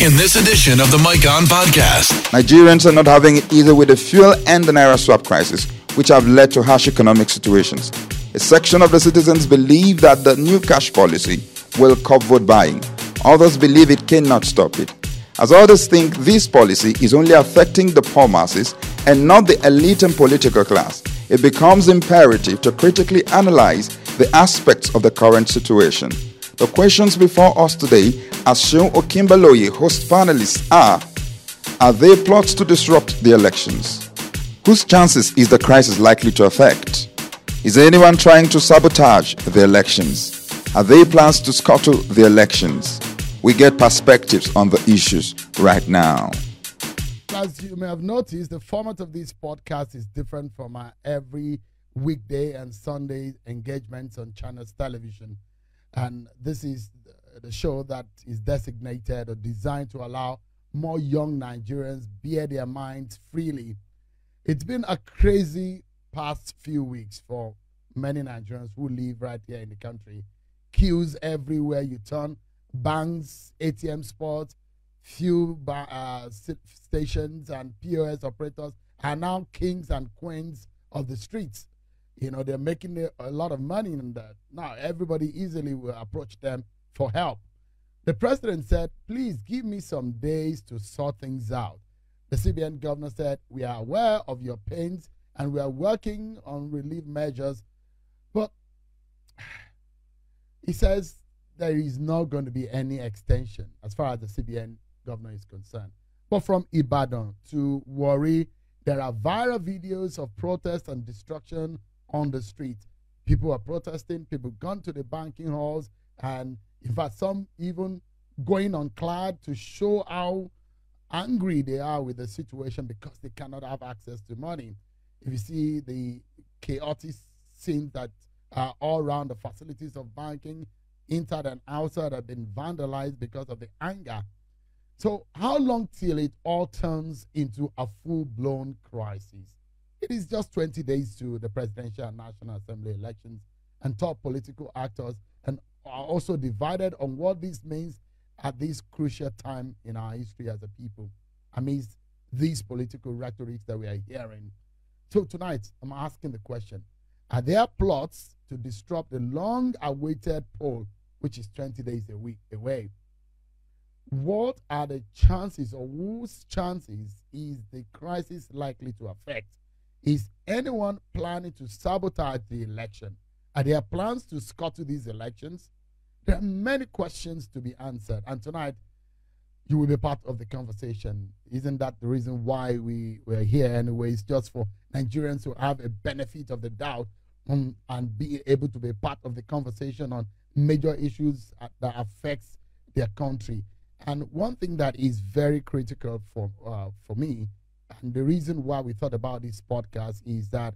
in this edition of the Mic On Podcast. Nigerians are not having it either with the fuel and the Naira swap crisis, which have led to harsh economic situations. A section of the citizens believe that the new cash policy will curb vote buying. Others believe it cannot stop it. As others think this policy is only affecting the poor masses and not the elite and political class, it becomes imperative to critically analyze the aspects of the current situation. The questions before us today, as Seun Okinbaloye host panelists, are Are there plots to disrupt the elections? Whose chances is the crisis likely to affect? Is anyone trying to sabotage the elections? Are there plans to scuttle the elections? We get perspectives on the issues right now. As you may have noticed, the format of this podcast is different from our every weekday and Sunday engagements on channels television. And this is the show that is designated or designed to allow more young Nigerians bear their minds freely. It's been a crazy past few weeks for many Nigerians who live right here in the country. Queues everywhere you turn, banks, ATM spots, few uh, stations and POS operators are now kings and queens of the streets. You know, they're making a lot of money in that. Now, everybody easily will approach them for help. The president said, please give me some days to sort things out. The CBN governor said, we are aware of your pains and we are working on relief measures. But he says there is not going to be any extension as far as the CBN governor is concerned. But from Ibadan to Warri, there are viral videos of protests and destruction on the street. People are protesting, people gone to the banking halls, and in fact, some even going on clad to show how angry they are with the situation because they cannot have access to money. If you see the chaotic scenes that are all around the facilities of banking, inside and outside, have been vandalized because of the anger. So, how long till it all turns into a full blown crisis? It is just 20 days to the presidential and national assembly elections, and top political actors and are also divided on what this means at this crucial time in our history as a people amidst these political rhetorics that we are hearing. So tonight, I'm asking the question Are there plots to disrupt the long awaited poll, which is 20 days a week away? What are the chances, or whose chances is the crisis likely to affect? Is anyone planning to sabotage the election? Are there plans to scuttle these elections? There are many questions to be answered. And tonight, you will be part of the conversation. Isn't that the reason why we were here anyway? It's Just for Nigerians to have a benefit of the doubt on, and be able to be part of the conversation on major issues that affects their country. And one thing that is very critical for uh, for me, and the reason why we thought about this podcast is that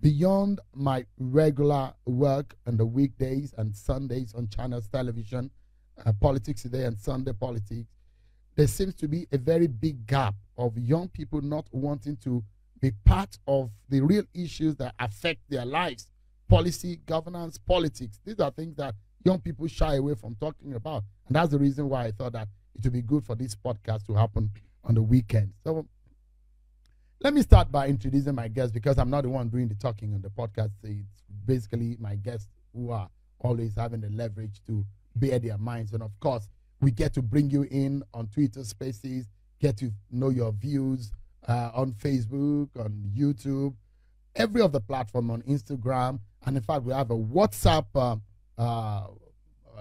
beyond my regular work on the weekdays and Sundays on channels television, uh, politics today and Sunday politics, there seems to be a very big gap of young people not wanting to be part of the real issues that affect their lives policy, governance, politics. These are things that young people shy away from talking about. And that's the reason why I thought that it would be good for this podcast to happen on the weekend. So let me start by introducing my guests because I'm not the one doing the talking on the podcast. It's basically my guests who are always having the leverage to bear their minds. And of course, we get to bring you in on Twitter Spaces, get to know your views uh, on Facebook, on YouTube, every of the platform on Instagram, and in fact, we have a WhatsApp uh, uh,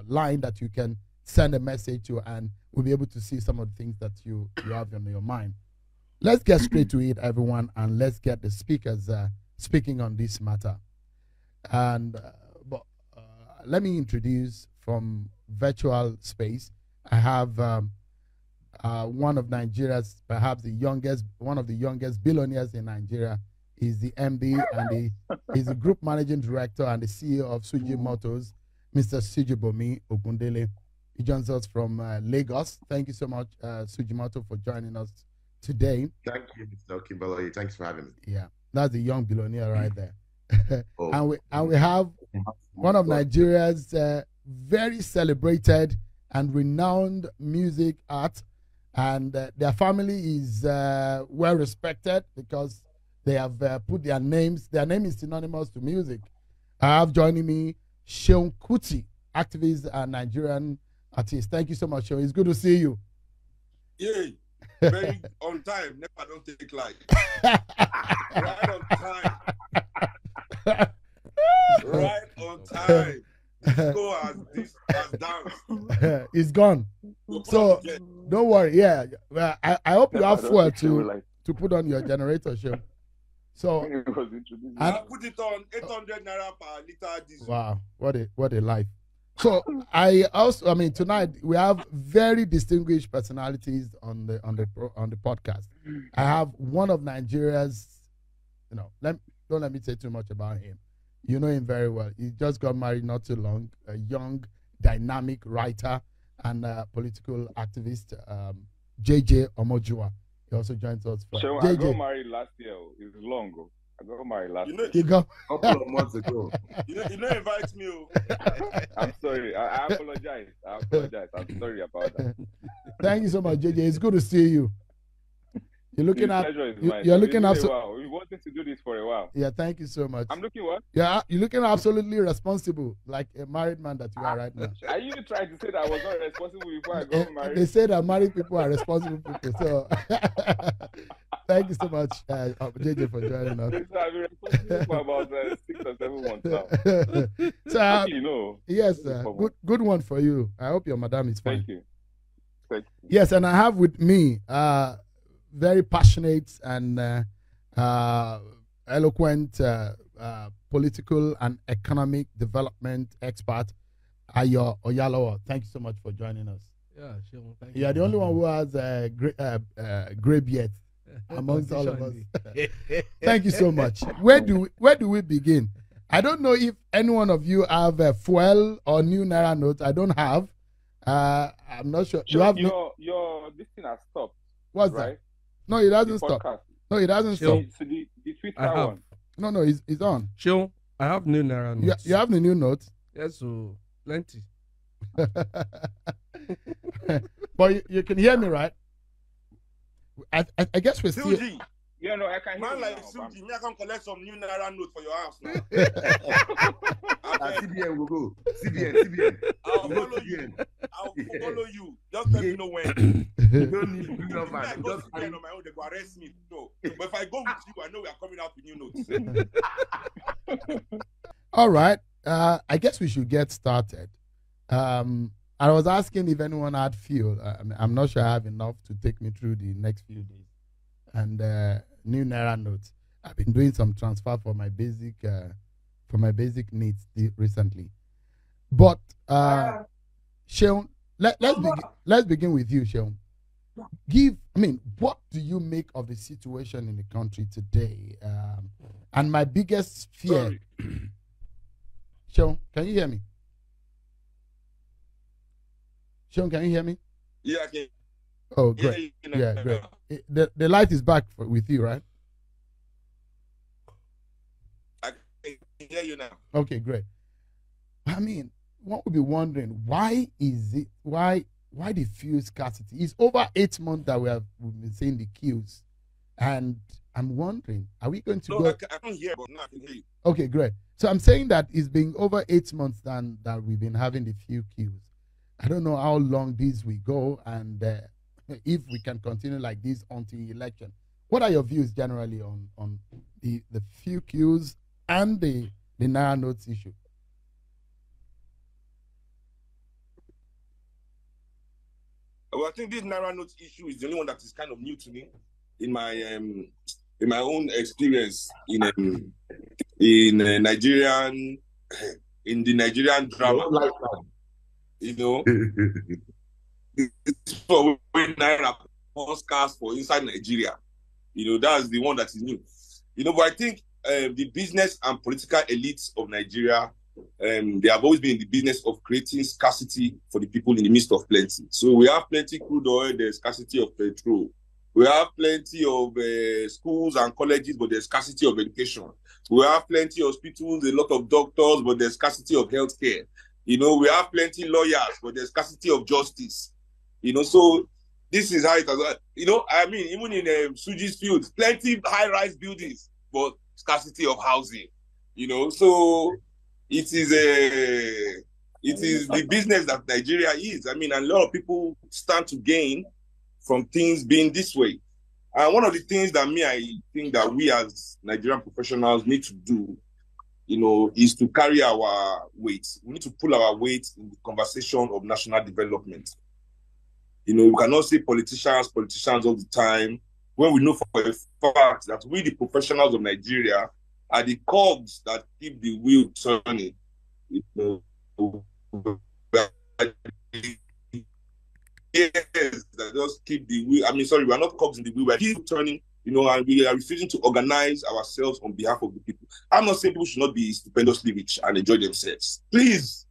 line that you can send a message to, and we'll be able to see some of the things that you you have on your mind. Let's get straight to it, everyone, and let's get the speakers uh, speaking on this matter. And uh, but uh, let me introduce from virtual space. I have um, uh, one of Nigeria's, perhaps the youngest, one of the youngest billionaires in Nigeria. Is the MD and the is the group managing director and the CEO of Suji Motors, Mr. Sijibomi Ogundele. He joins us from uh, Lagos. Thank you so much, uh, Sujimoto, for joining us today. Thank you, Mr. Kimberly. Thanks for having me. Yeah, that's a young billionaire right there. oh. and we and we have one of Nigeria's uh, very celebrated and renowned music art and uh, their family is uh, well respected because they have uh, put their names. Their name is synonymous to music. I have joining me Seun Kuti, activist and Nigerian artist. Thank you so much, Seun. It's good to see you. Yeah, very on time. Never don't take light. right on time. right on time. Disco has this has danced. it's gone. So don't worry. Yeah, well, I, I hope you have fuel to to put on your generator, show. So I put it on 800 naira per liter diesel. wow, what a what a life. So I also, I mean, tonight we have very distinguished personalities on the on the on the podcast. I have one of Nigeria's, you know, let don't let me say too much about him. You know him very well. He just got married not too long. A young, dynamic writer and uh, political activist, um, JJ Omojuwa. He also joins us. For, So I got married last year. oh. It's long ago. I got married last You know, you go. couple of months ago. you know, you know, invite me. Oh. I'm sorry. I, I apologize. I apologize. I'm sorry about that. Thank you so much, JJ. It's good to see you. You're looking at. you, you're It's looking been a abso- while. We've wanted to do this for a while. Yeah, thank you so much. I'm looking what? Yeah, you're looking absolutely responsible, like a married man that you are right now. Are you trying to say that I was not responsible before I Eh, got They married? say that married people are responsible people. So, thank you so much, uh, uh, JJ, for joining us. I've been responsible for about uh, six or seven months now. so, uh, Actually, no. yes, uh, good, good one for you. I hope your madam is fine. Thank you. Thank you. Yes, and I have with me uh, very passionate and uh, uh, eloquent uh, uh, political and economic development expert, Ayo Oyalowo. Thank you so much for joining us. Yeah, sure. Thank You are the only one who has a gray, uh, uh, gray beard amongst all of us. Thank you so much. Where do we, where do we begin? I don't know if any one of you have a fuel or new naira note. I don't have. Uh, I'm not sure. You have your your this thing has stopped, what's right? that? No, it doesn't stop. podcast. No, it doesn't Sure. stop. So the, the Twitter I have. one. No, no, it's, it's on. Sure. I have new naira notes. you have the new notes, Yes, so plenty. but you, you can hear me, right? I, I, I guess we're still. Suji, Yeah, no, I can hear man you like now, Suji, me I can collect some new naira note for your house now. Ah, I CBN will go. CBN, CBN. I'll Go follow you. CBN. I'll follow you. Just let me know when. You don't need to bring up I man. go Just to CBN on my own, they go arrest me. No, but if I go with you, I know we are coming out with new notes. All right. Uh, I guess we should get started. Um, I was asking if anyone had fuel. I, I'm- I'm not sure I have enough to take me through the next few days. And uh, new naira notes. I've been doing some transfer for my basic uh, for my basic needs recently. But uh, Seun, let, let's begin. Let's begin with you, Seun. Give. I mean, what do you make of the situation in the country today? Um, and my biggest fear. Sorry. Seun, can you hear me? Seun, can you hear me? Yeah, I can. Oh, Yeah, great. you know, Yeah, great. It- The, the light is back for, with you, right? I can hear you now. Okay, great. I mean, one would be wondering why is it why why the fuel scarcity? It's over eight months that we have we've been seeing the queues, and I'm wondering, are we going to No, go? I, can, I can't hear, but now I can hear you. Okay, great. So I'm saying that it's been over eight months than that we've been having the few queues. I don't know how long this will go, and uh, if we can continue like this until election. What are your views generally on on the the few queues and the the naira notes issue? Well, I think this Naira Notes issue is the only one that is kind of new to me in my um in my own experience in um, in uh, Nigerian in the Nigerian drama. You know, for when Naira for inside Nigeria. You know, that's the one that is new. You know, but I think um, the business and political elites of Nigeria um, they have always been in the business of creating scarcity for the people in the midst of plenty. So we have plenty crude oil, there's scarcity of petrol. We have plenty of uh, schools and colleges, but there's scarcity of education. We have plenty of hospitals, a lot of doctors, but there's scarcity of healthcare. You know, we have plenty lawyers, but there's scarcity of justice. You know, so this is how it has. You know, I mean, even in um, Suji's field, plenty high-rise buildings, but scarcity of housing. You know, so it is a it is the business that Nigeria is. I mean, a lot of people stand to gain from things being this way. And one of the things that me, I think that we as Nigerian professionals need to do, you know, is to carry our weight. We need to pull our weight in the conversation of national development. You know, we cannot say politicians, politicians all the time, when we know for a fact that we, the professionals of Nigeria, are the cogs that keep the wheel turning. You know, yes, that just keep the wheel. I mean, sorry, we are not cogs in the wheel. We are keep turning, you know, and we are refusing to organize ourselves on behalf of the people. I'm not saying people should not be stupendously rich and enjoy themselves. Please,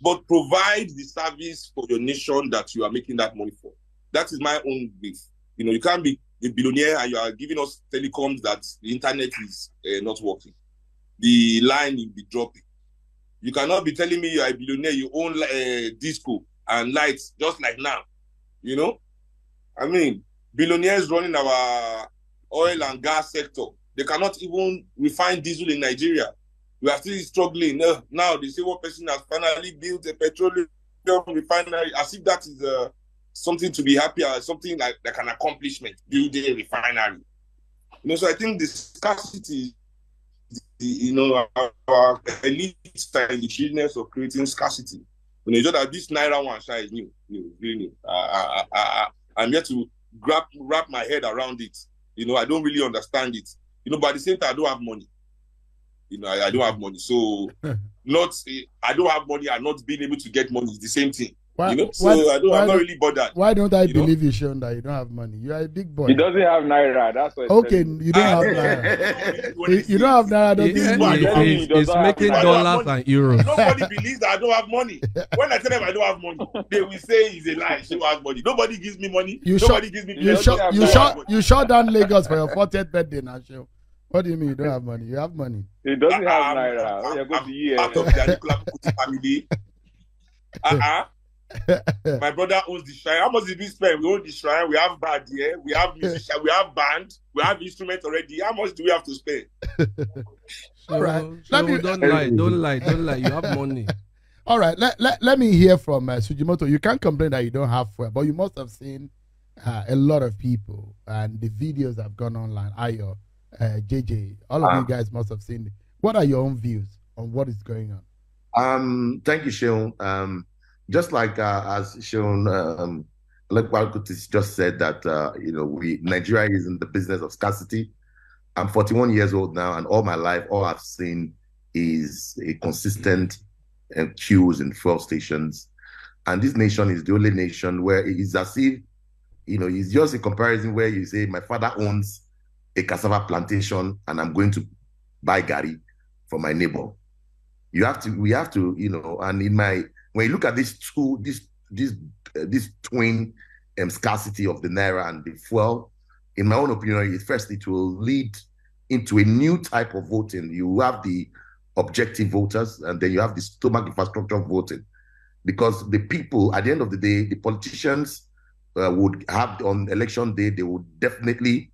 but provide the service for your nation that you are making that money for. That is my own belief. You know, you can't be a billionaire and you are giving us telecoms that the internet is uh, not working. The line will be dropping. You cannot be telling me you are a billionaire, you own uh, disco and lights just like now. You know, I mean, billionaires running our oil and gas sector. They cannot even refine diesel in Nigeria. We are still struggling. Uh, now they say one person has finally built a petroleum refinery, as if that is uh, something to be happy something like, like an accomplishment, building a refinery. You know, so I think the scarcity, the, you know, our, elites are in the business of creating scarcity. You know, that this Naira one shy is new, new, really new. I, I, I, I'm here to grab, wrap my head around it. You know, I don't really understand it. You know, but at the same time, I don't have money. You know, I, I don't have money. So, not, I don't have money and not being able to get money is the same thing. Why, you know, so why- I don't, why I'm not really bothered. Why don't I You know? believe you, Seun, that you don't have money? You are a big boy. He doesn't have naira. That's what. Okay, you don't have ah. naira. You, you don't have naira. He- Doesn't he- is mean why you I don't- don't- he's, he does he's not have making dollars and euros. Nobody believes that I don't have money. When I tell them I don't have money, they will say it's a lie. She has money. Nobody gives me money. You Nobody shut- gives me. You doesn't shut you naira. shut you shut down Lagos for your 40th birthday now, Seun. What do you mean you don't have money? You have money. He doesn't have I'm- naira. I'm- Oh, yeah, go to year. Part of the Adekunle Adekunle family. Uh-uh. My brother owns the shrine. How much did we spend? We own the shrine. We have band here. We have musician. We have band. We have instruments already. How much do we have to spend? All right. So, Let so me- don't lie, don't lie, don't lie. You have money. All right, let, let, let me hear from uh, Sujimoto. You can't complain that you don't have fuel, but you must have seen uh, a lot of people and the videos that have gone online. Ayo, uh, JJ, all of Ah. you guys must have seen it. What are your own views on what is going on? Um, thank you, Seun. Um, just like uh, as Seun, um, like Balkutis just said that uh, you know we Nigeria is in the business of scarcity. I'm 41 years old now, and all my life, all I've seen is a consistent uh, queues in fuel stations. And this nation is the only nation where it is as if, you know, it's just a comparison where you say, my father owns a cassava plantation, and I'm going to buy garri for my neighbor. You have to we have to you know and in my when you look at these two this this uh, this twin um, scarcity of the naira and the fuel in my own opinion first it will lead into a new type of voting. You have the objective voters and then you have the stomach infrastructure voting. Because the people at the end of the day the politicians uh, would have on election day they would definitely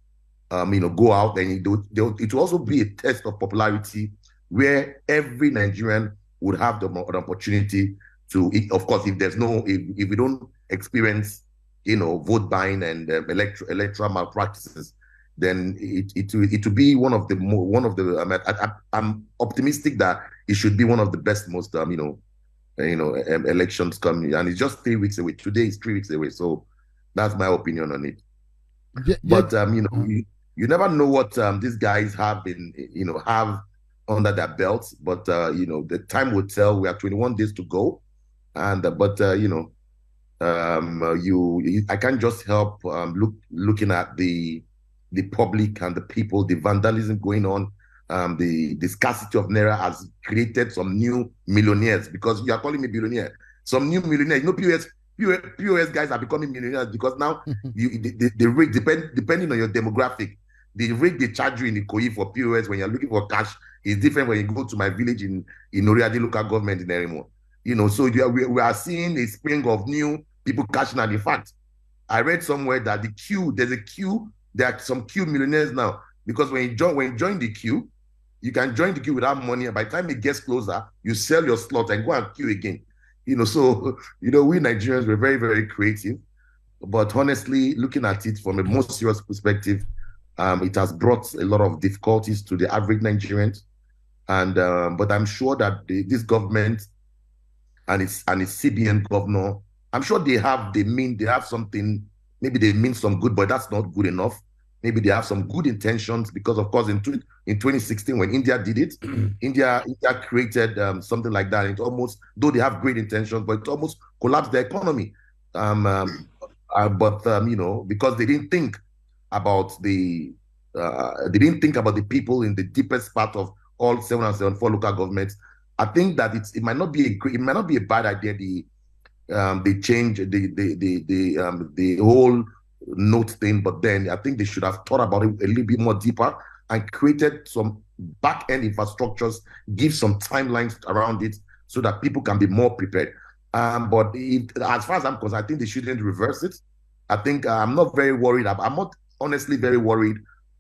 um, you know go out and it would, would- it will also be a test of popularity where every Nigerian would have the, the opportunity to, of course, if there's no, if, if we don't experience, you know, vote buying and um, electro, electoral malpractices, then it it will, it will be one of the more one of the. I mean, I, I, I'm optimistic that it should be one of the best, most um, you know, uh, you know, um, elections coming, and it's just three weeks away. Today is three weeks away, so that's my opinion on it. J- J- But um, you know, Mhm. You, never know what um, these guys have been, you know, have under their belts. But uh, you know, the time will tell. We have 21 days to go, and uh, but uh, you know, um, you, you- I can't just help um, look looking at the the public and the people, the vandalism going on. Um, the the scarcity of naira has created some new millionaires because you are calling me billionaire. Some new millionaires. You know, POS POS, POS guys are becoming millionaires because now you the, the, the rate depend depending on your demographic the rate they charge you in the Ikoyi for POS when you're looking for cash is different when you go to my village in in Oriade local government in Erinmo. You know, so you we, we are seeing a spring of new people cashing out. In fact, I read somewhere that the queue, there's a queue, there are some queue millionaires now. Because when you join, when you join the queue, you can join the queue without money. And by the time it gets closer, you sell your slot and go and queue again. You know, so you know, we Nigerians were very, very creative. But honestly, looking at it from a more serious perspective, um, it has brought a lot of difficulties to the average Nigerian, And um, but I'm sure that the, this government and its and its CBN governor, I'm sure they have they mean they have something. Maybe they mean some good, but that's not good enough. Maybe they have some good intentions because, of course, in tw- in 2016 when India did it, India India created um, something like that. It almost though they have great intentions, but it almost collapsed the economy. Um, um, uh, but um, you know because they didn't think about the uh, they didn't think about the people in the deepest part of all seven and seven four local governments. I think that it's it might not be a it might not be a bad idea. The um, change the the the the um, the whole note thing, but then I think they should have thought about it a little bit more deeper and created some back end infrastructures, give some timelines around it so that people can be more prepared. Um, but it, as far as I'm concerned, I think they shouldn't reverse it. I think uh, I'm not very worried. About, I'm not honestly very worried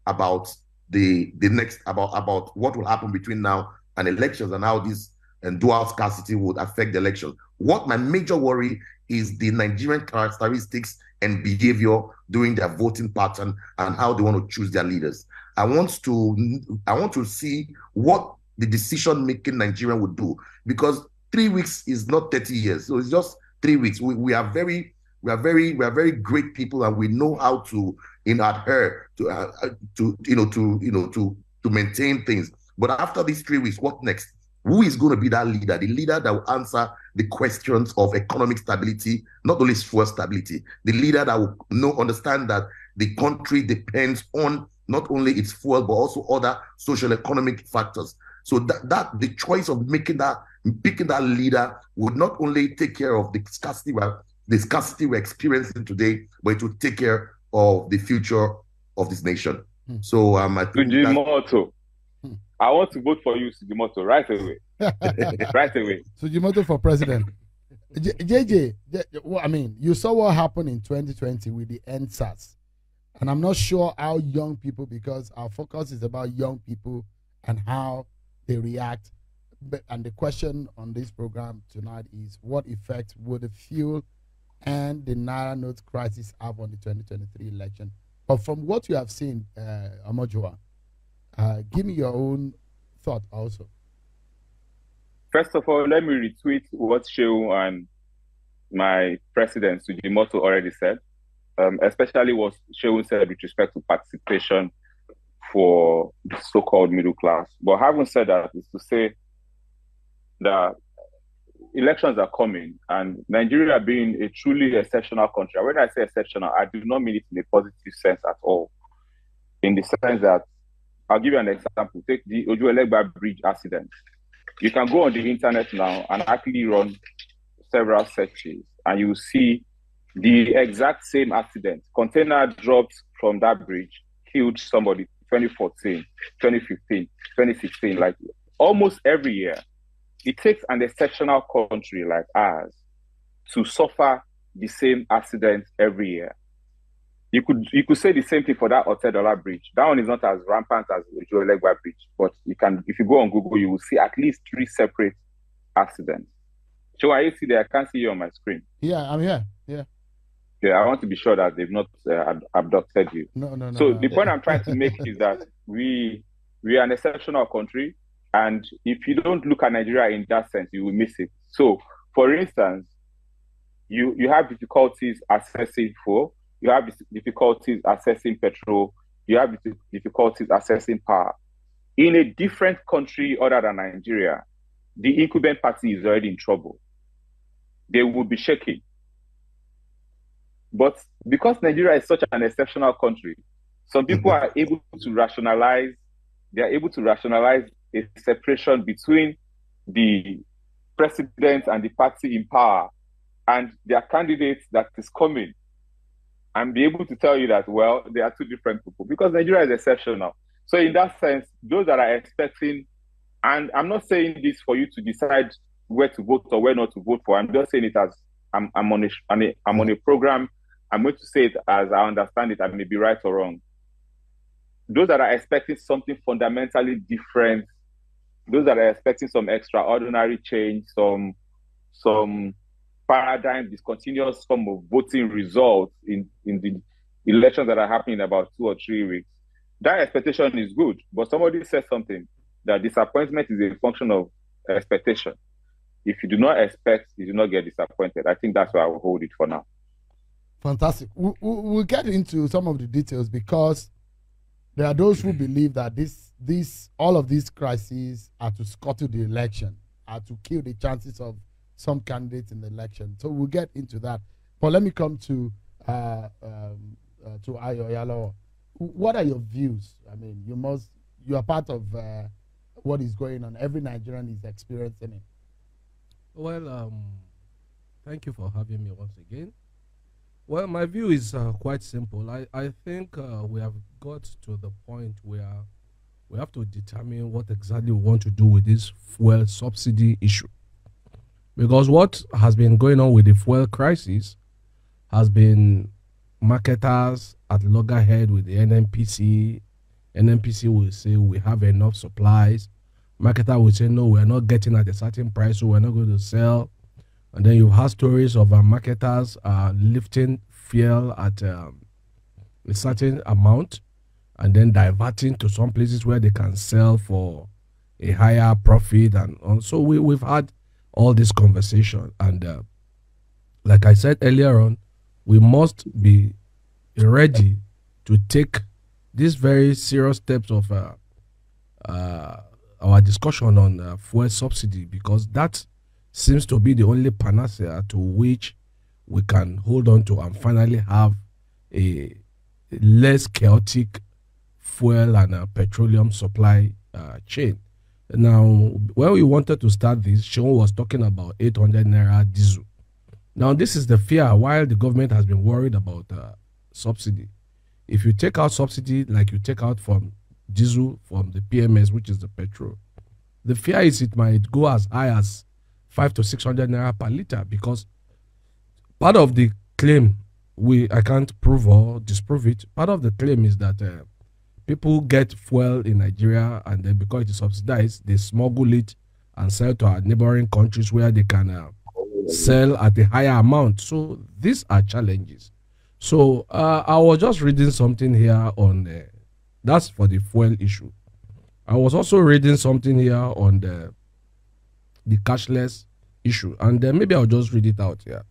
about the the next about about what will happen between now and elections and how this and dual scarcity would affect the election. What my major worry is the Nigerian characteristics and behavior during their voting pattern and how they want to choose their leaders. I want to I want to see what the decision making Nigerian would do because three weeks is not 30 years. So it's just three weeks. We, we are very we are very we are very great people and we know how to you know adhere to uh, uh, to you know to you know to to maintain things. But after these three weeks, what next? Who is going to be that leader? The leader that will answer the questions of economic stability, not only fuel stability. The leader that will know understand that the country depends on not only its fuel but also other social economic factors. So that, that the choice of making that picking that leader would not only take care of the scarcity we're, the scarcity we're experiencing today, but it will take care of the future of this nation. Hmm. So um, I think that- Sujimoto. Hmm. I want to vote for you, Sujimoto, right away. right away. Sujimoto for president. J- JJ, J- well, I mean, you saw what happened in 2020 with the EndSARS. And I'm not sure how young people, because our focus is about young people and how they react. But, and the question on this program tonight is what effect would the fuel and the Naira note crisis have on the 2023 election? But from what you have seen, uh, Omojuwa, uh, give me your own thought also. First of all, let me retweet what Seun and my president, Sujimoto, already said, um, especially what Seun said with respect to participation for the so called middle class. But having said that, is to say that elections are coming and Nigeria being a truly exceptional country, when I say exceptional, I do not mean it in a positive sense at all. In the sense that, I'll give you an example. Take the Ojuelegba Bridge accident. You can go on the internet now and actually run several searches and you see the exact same accident. Container dropped from that bridge, killed somebody 2014, 2015, 2016, like almost every year. It takes an exceptional country like ours to suffer the same accident every year. You could you could say the same thing for that Otedola bridge. That one is not as rampant as the Ojuelegba bridge, but you can if you go on Google, you will see at least three separate accidents. So are you see there? I can't see you on my screen. Yeah, I'm here. Yeah. Yeah, I want to be sure that they've not uh, abducted you. No, no, no. So no. the point I'm trying to make is that we we are an exceptional country, and if you don't look at Nigeria in that sense, you will miss it. So, for instance, you you have difficulties accessing fuel, you have difficulties accessing petrol, you have difficulties accessing power. In a different country other than Nigeria, the incumbent party is already in trouble. They will be shaking. But because Nigeria is such an exceptional country, some people mm-hmm. are able to rationalize, they are able to rationalize a separation between the president and the party in power and their candidate that is coming and be able to tell you that, well, they are two different people because Nigeria is exceptional. So, in that sense, those that are expecting, and I'm not saying this for you to decide where to vote or where not to vote for, I'm just saying it as I'm, I'm on a, on a I'm on a program I'm going to say it as I understand it. I may be right or wrong. Those that are expecting something fundamentally different, those that are expecting some extraordinary change, some some paradigm discontinuous form of voting results in, in the elections that are happening in about two or three weeks. That expectation is good, but somebody said something that disappointment is a function of expectation. If you do not expect, you do not get disappointed. I think that's where I will hold it for now. Fantastic. We, we, we'll get into some of the details because there are those who believe that this, this, all of these crises are to scuttle the election, are to kill the chances of some candidates in the election. So we'll get into that. But let me come to uh, um, uh, to Ayo Yalo. What are your views? I mean, you must you are part of uh, what is going on. Every Nigerian is experiencing it. Well, um, thank you for having me once again. Well, my view is uh, quite simple. I, I think uh, we have got to the point where we have to determine what exactly we want to do with this fuel subsidy issue. Because what has been going on with the fuel crisis has been marketers at loggerhead with the NNPC. NNPC will say we have enough supplies. Marketer will say no, we're not getting at a certain price, so we're not going to sell. And then you have had stories of uh, marketers uh, lifting fuel at um, a certain amount and then diverting to some places where they can sell for a higher profit. And uh, so we, we've had all this conversation. And uh, like I said earlier on, we must be ready to take these very serious steps of uh, uh, our discussion on uh, fuel subsidy because that seems to be the only panacea to which we can hold on to and finally have a less chaotic fuel and uh, petroleum supply uh, chain. Now, when we wanted to start this, Seun was talking about 800 naira diesel. Now, this is the fear while the government has been worried about uh, subsidy. If you take out subsidy like you take out from diesel from the PMS, which is the petrol, the fear is it might go as high as five to 600 naira per liter because part of the claim we I can't prove or disprove it. Part of the claim is that uh, people get fuel in Nigeria and then because it is subsidized, they smuggle it and sell to our neighboring countries where they can uh, sell at a higher amount. So these are challenges. So uh, I was just reading something here on uh, that's for the fuel issue. I was also reading something here on the the cashless issue, and uh, maybe I'll just read it out here.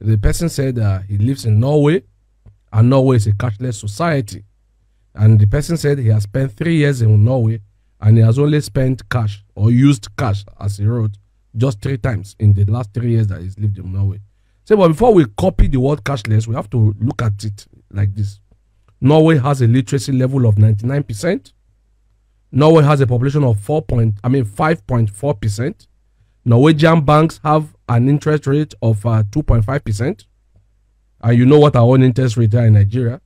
The person said uh, he lives in Norway, and Norway is a cashless society. And the person said he has spent three years in Norway and he has only spent cash or used cash, as he wrote, just three times in the last three years that he's lived in Norway. So, but before we copy the word cashless, we have to look at it like this. Norway has a literacy level of 99%. Norway has a population of 4 point, I mean 5.4%. Norwegian banks have an interest rate of uh, 2.5%. And you know what our own interest rate are in Nigeria.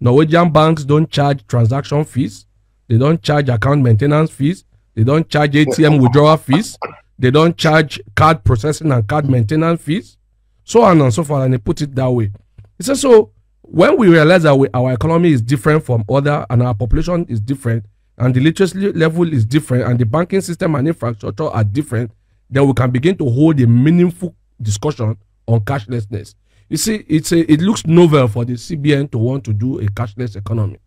Norwegian banks don't charge transaction fees. They don't charge account maintenance fees. They don't charge ATM withdrawal fees. They don't charge card processing and card maintenance fees. So on and so forth. And they put it that way. He says, so when we realize that we, our economy is different from other and our population is different and the literacy level is different and the banking system and infrastructure are different, then we can begin to hold a meaningful discussion on cashlessness. You see, it's a, it looks novel for the CBN to want to do a cashless economy.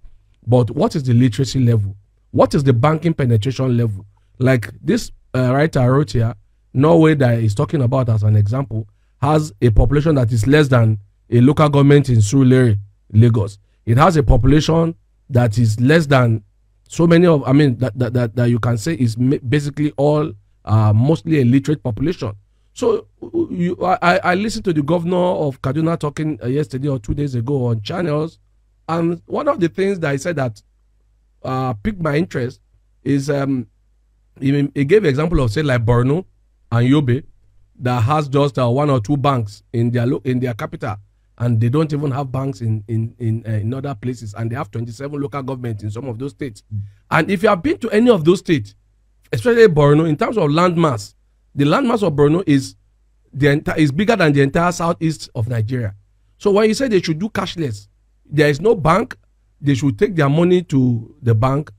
But what is the literacy level? What is the banking penetration level? Like this uh, writer wrote here, Norway that is talking about as an example has a population that is less than a local government in Surulere, Lagos. It has a population that is less than so many of, I mean, that, that, that, that you can say is basically all uh, mostly a literate population. So you, I, I listened to the governor of Kaduna talking uh, yesterday or two days ago on channels, and one of the things that he said that uh, piqued my interest is um, he, he gave example of say like Borno and Yobe that has just uh, one or two banks in their in their capital, and they don't even have banks in in in, uh, in other places, and they have 27 local governments in some of those states. And if you have been to any of those states, especially Borno, in terms of landmass, the landmass of Borno is the is bigger than the entire southeast of Nigeria. So when you say they should do cashless, there is no bank. They should take their money to the bank.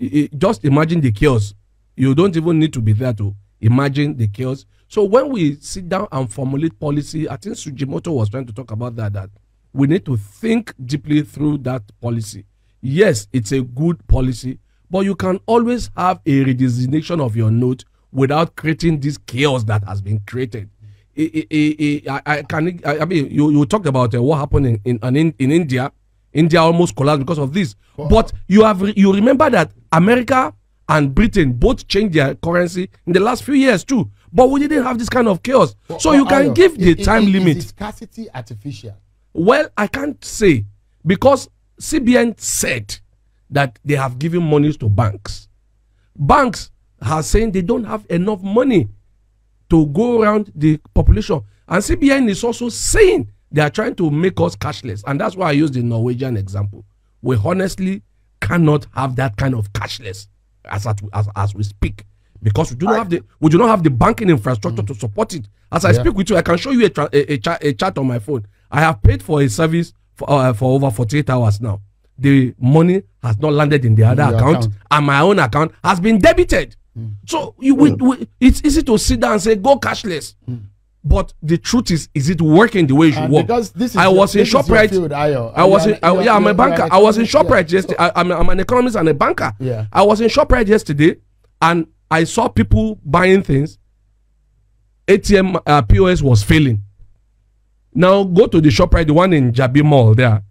I- I- just imagine the chaos. You don't even need to be there to imagine the chaos. So when we sit down and formulate policy, I think Sujimoto was trying to talk about that. That we need to think deeply through that policy. Yes, it's a good policy, but you can always have a redesignation of your note without creating this chaos that has been created. I, I, I, I, can I, I mean you, you talked about uh, what happened in, in, in in India. India almost collapsed because of this. But you have you remember that America and Britain both changed their currency in the last few years too. But we didn't have this kind of chaos. so you can give the i- i- time is limit. the scarcity artificial. Well, I can't say because CBN said that they have given monies to banks. Banks are saying they don't have enough money to go around the population. And CBN is also saying they are trying to make us cashless. And that's why I use the Norwegian example. We honestly cannot have that kind of cashless as, at, as, as we speak. Because we do not have the we do not have the banking infrastructure to support it. As I Yeah. speak with you, I can show you a, tra- a, a, cha- a chat on my phone. I have paid for a service for, uh, for over 48 hours now. The money has not landed in the other your account, account. and my own account has been debited. Hmm. So you, we, hmm. we, it's easy to sit down and say go cashless, hmm. but the truth is, is it working the way it should work? because this is I your- was in this is your Shoprite. field, Ayo. I was in, I- yeah, I'm a banker. I was in Shoprite yeah. yesterday. I, I'm, I'm an economist and a banker. Yeah. I was in Shoprite yesterday, and I saw people buying things. ATM uh, POS was failing. Now go to the Shoprite, the one in Jabi Mall there.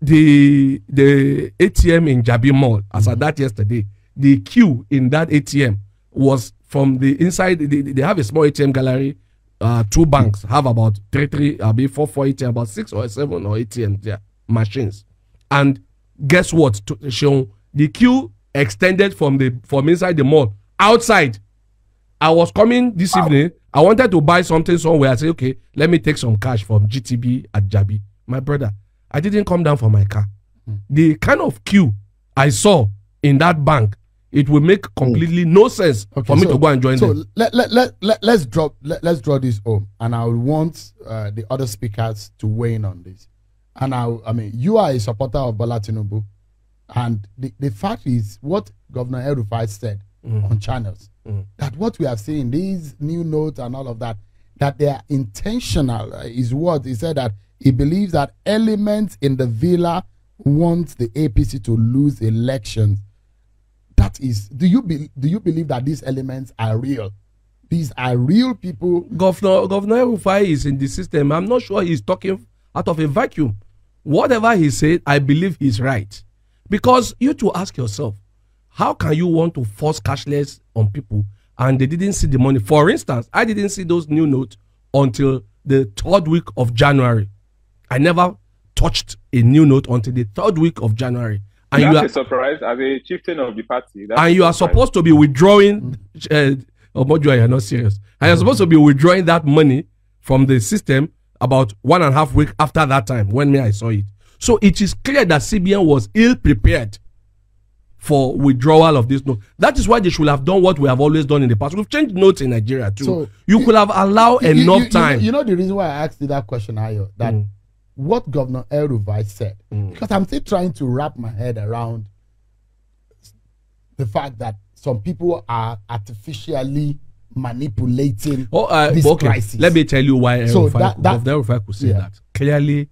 The the ATM in Jabi Mall, as Mm-hmm. at that yesterday, the queue in that ATM was from the inside. They, they have a small ATM gallery. Uh, two banks have about three, three, uh, be four, four ATM, about six or seven or ATM there machines. And guess what? To, Seun, the queue extended from the from inside the mall outside. I was coming this evening. I wanted to buy something somewhere. I said, okay, let me take some cash from GTB at Jabi. My brother, I didn't come down for my car. The kind of queue I saw in that bank, it will make completely no sense Okay, for me so- to go and join so them. let, let, let, let, let's drop let, let's draw this home and i want uh, the other speakers to weigh in on this. And i i mean you are a supporter of Bola Tinubu and the, the fact is what governor El-Rufai said on channels that what we have seen these new notes and all of that that they are intentional uh, is what he said that he believes that elements in the villa want the apc to lose elections that is do you be, do you believe that these elements are real these are real people Governor Governor Rufai is in the system. I'm not sure he's talking out of a vacuum. Whatever he said, I believe he's right. Because you to ask yourself, how can you want to force cashless on people and they didn't see the money? For instance, I didn't see those new notes until the third week of January. I never touched a new note until the third week of January. And That's you a are surprise as a chieftain of the party. That's and you are surprise. supposed to be withdrawing uh, Omojuwa, you're not serious and you're supposed to be withdrawing that money from the system about one and a half week after that time when me I saw it so it is clear that CBN was ill prepared for withdrawal of this note that is why they should have done what we have always done in the past we've changed notes in Nigeria too So, you could have allowed You- you- enough you, you time know, you know the reason why i asked you that question Ayo, that Mm. What governor El-Rufai said because i'm still trying to wrap my head around the fact that some people are artificially manipulating Oh, uh, this okay. crisis Let me tell you why So El-Rufai- that- that- Governor El-Rufai could say Yeah. that. Clearly,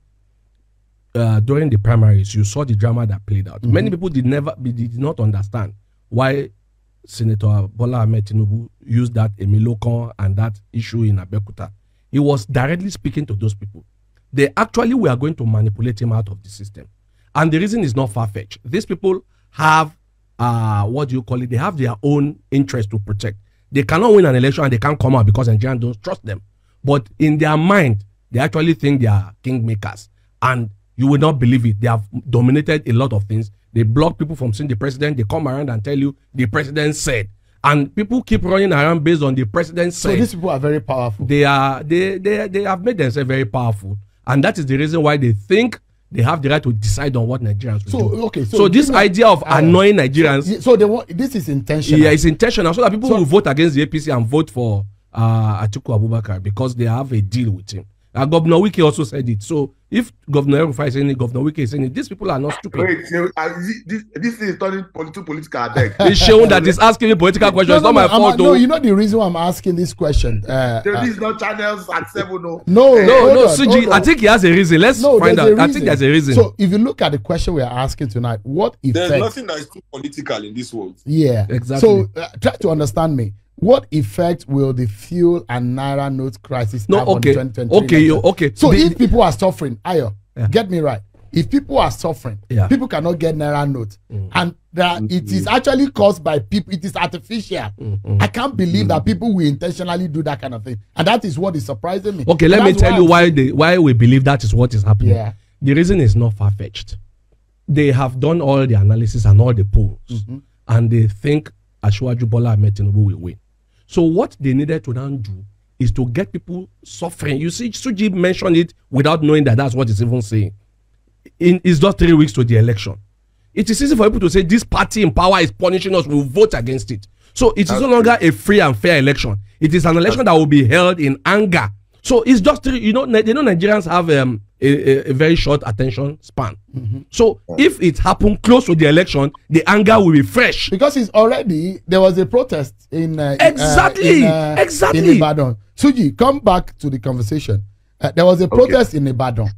uh, during the primaries, you saw the drama that played out. Mm-hmm. Many people did never did not understand why Senator Bola Ahmed Tinubu used that Emi Lokan and that issue in Abeokuta. He was directly speaking to those people. They actually were going to manipulate him out of the system. And the reason is not far fetched. These people have, uh, what do you call it? They have their own interest to protect. They cannot win an election and they can't come out because Nigerians don't trust them. But in their mind, they actually think they are kingmakers. And you will not believe it. They have dominated a lot of things. They block people from seeing the president. They come around and tell you the president said. And people keep running around based on the president so these people are very powerful they are they they they have made themselves very powerful and that is the reason why they think they have the right to decide on what nigerians will So, do. okay, so so, this me- idea of annoying nigerians so, so they this is intentional. Yeah it's intentional so that people So- will vote against the apc and vote for uh atiku abubakar because they have a deal with him Uh, Governor Wike also said it. So if Governor Rufai is saying it, Governor Wike is saying it, these people are not stupid. Wait, so, uh, this, this, this is turning political political attack. It's Seun that is asking me political questions. it's not my I'm- fault. No, though. you know the reason why I'm asking this question. Uh, So uh, this is not channels at seven. No, no, no, hold no, on, Suji, hold I think he has a reason. Let's no, find out. there's a I think there's a reason. So if you look at the question we are asking tonight, what There's nothing that is too political in this world. Yeah, Exactly. So uh, try to understand me. What effect will the fuel and naira note crisis No, have okay. on the 2023 Okay, you- okay. So The- if people are suffering, Ayo, Yeah. get me right. If people are suffering, Yeah. Mm. people cannot get naira note, and that it is actually caused by people. It is artificial. Mm-hmm. I can't believe that people will intentionally do that kind of thing, and that is what is surprising me. Okay, let me tell you why they why we believe that is what is happening. Yeah. The reason is not far fetched. They have done all the analysis and all the polls, Mm-hmm. and they think Asiwaju Bola Ahmed Tinubu will win. So what they needed to now do is to get people suffering. You see, Siji mentioned it without knowing that that's what he's even saying. In it's just three weeks to the election. It is easy for people to say this party in power is punishing us. We'll vote against it. So it is no longer a free and fair election. It is an election that will be held in anger. So it's just three, you know you know Nigerians have um, a, a, a very short attention span. So if it happened close to the election, the anger will be fresh. because it's already there was a protest in uh, Exactly, uh, in, uh, exactly. in Ibadan. Siji, come back to the conversation. Uh, there was a protest in Ibadan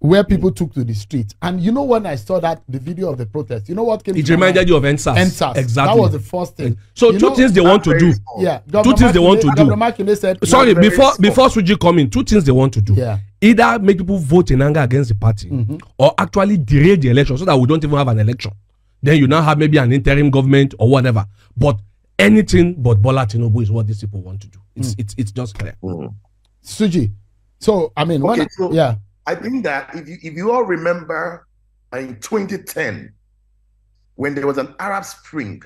where people took to the street, and you know when I saw that the video of the protest, you know what came? It reminded mind? you of EndSARS. EndSARS. Exactly. That was the first thing. So You two know- things they want to do. Yeah, Two things they want to do. Governor Makinde said. Sorry, before small. before Siji come in, two things they want to do. Yeah. Either make people vote in anger against the party, mm-hmm. or actually derail the election so that we don't even have an election. Then you now have maybe an interim government or whatever. But anything but Bola Tinubu is what these people want to do. It's mm. it's it's just clear. Mm. Siji. So I mean, when Okay, I- so- yeah, I think that if you if you all remember in 2010, when there was an Arab Spring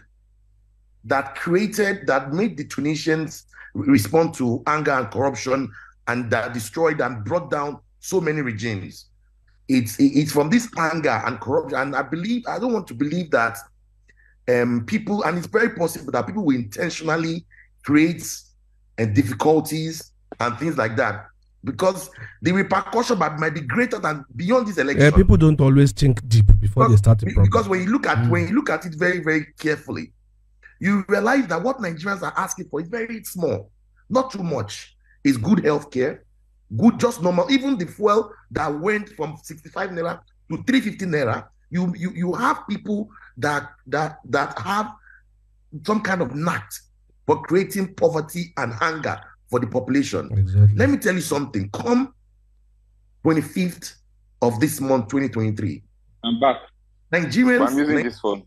that created that made the Tunisians respond to anger and corruption and that destroyed and brought down so many regimes. It's it's from this anger and corruption, and I believe I don't want to believe that um people and it's very possible that people will intentionally create uh, difficulties and things like that because the repercussion might, be greater than beyond this election. Uh, people don't always think deep before they start problem. Because when you look at when you look at it very very carefully, you realize that what Nigerians are asking for is very small, not too much. Is good health care, good just normal. Even the fuel that went from 65 naira to 350 naira, you you you have people that that that have some kind of knack for creating poverty and hunger for the population. exactly. Let me tell you something. Come 25th of this month, 2023, I'm back. Nigerians, I'm using Ni- this phone.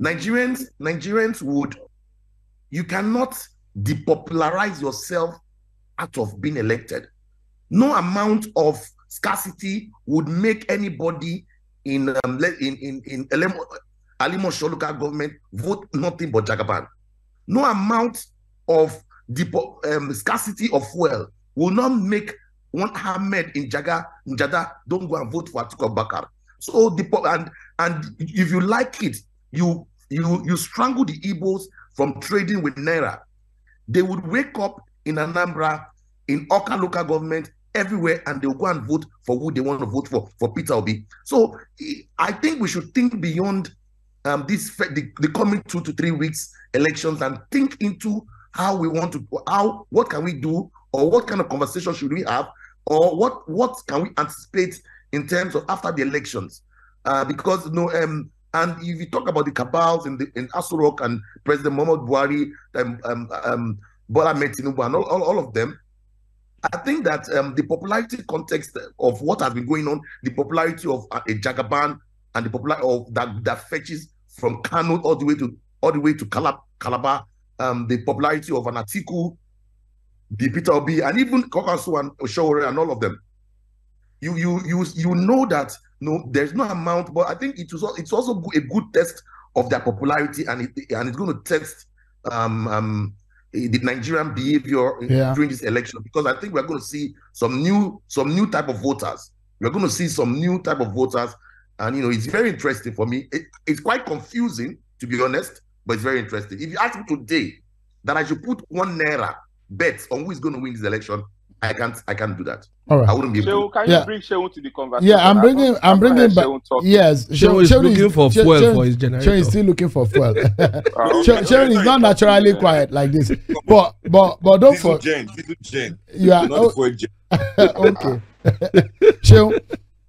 Nigerians, Nigerians would. You cannot depopularize yourself out of being elected. No amount of scarcity would make anybody in um, in in in Elemo- Alimosho local government vote nothing but Jagaban. No amount of depo- um, scarcity of fuel will not make one Ahmed in Jaga in Jada don't go and vote for Atiku Abubakar. So the and and if you like it, you you you strangle the Igbos from trading with naira. They would wake up in Anambra, in Awka local government, everywhere, and they'll go and vote for who they want to vote for for Peter Obi. So I think we should think beyond um, this the, the coming two to three weeks elections and think into how we want to how what can we do or what kind of conversation should we have or what what can we anticipate in terms of after the elections? Uh, because you know um and if you talk about the cabals in the in Aso Rock and President Muhammad Buhari um um, um Bola Ahmed Tinubu and all, all, all of them I think that um, the popularity context of what has been going on, the popularity of uh, a Jagaban and the popularity of that that fetches from Kano all the way to all the way to Calab- Calabar, um, the popularity of an Atiku, the Peter Obi, and even Kwankwaso and Oshowore and all of them. You you you you know that no, there's no amount, but I think it was it's also a good test of their popularity, and it and it's going to test um um the Nigerian behavior Yeah. during this election because I think we're going to see some new some new type of voters. We're going to see some new type of voters, and you know it's very interesting for me. It, it's quite confusing to be honest, but it's very interesting. If you ask me today that I should put one naira bet on who is going to win this election, I can't I can't do that. All right. I wouldn't be able Shehu, can Yeah. you bring Shehu to the conversation? Yeah, I'm bringing. I'm bringing back. Shehu talk. Yes, Shehu is looking for Shehu- fuel for his Shehu generator. is still looking for fuel. Ah, Shehu is not naturally quiet like this. But but but don't Diesel for gen, diesel gen. yeah. Not oh, the fuel gen. okay. Shehu,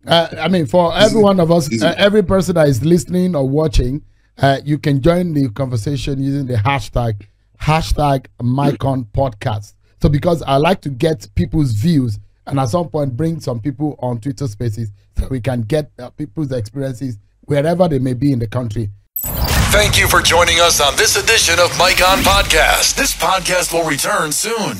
uh, I mean, for every one of us, uh, every person that is listening or watching, uh, you can join the conversation using the hashtag hashtag Mic On podcast. So because I like to get people's views and at some point bring some people on Twitter Spaces so we can get uh, people's experiences wherever they may be in the country. Thank you for joining us on this edition of Mic On Podcast. This podcast will return soon.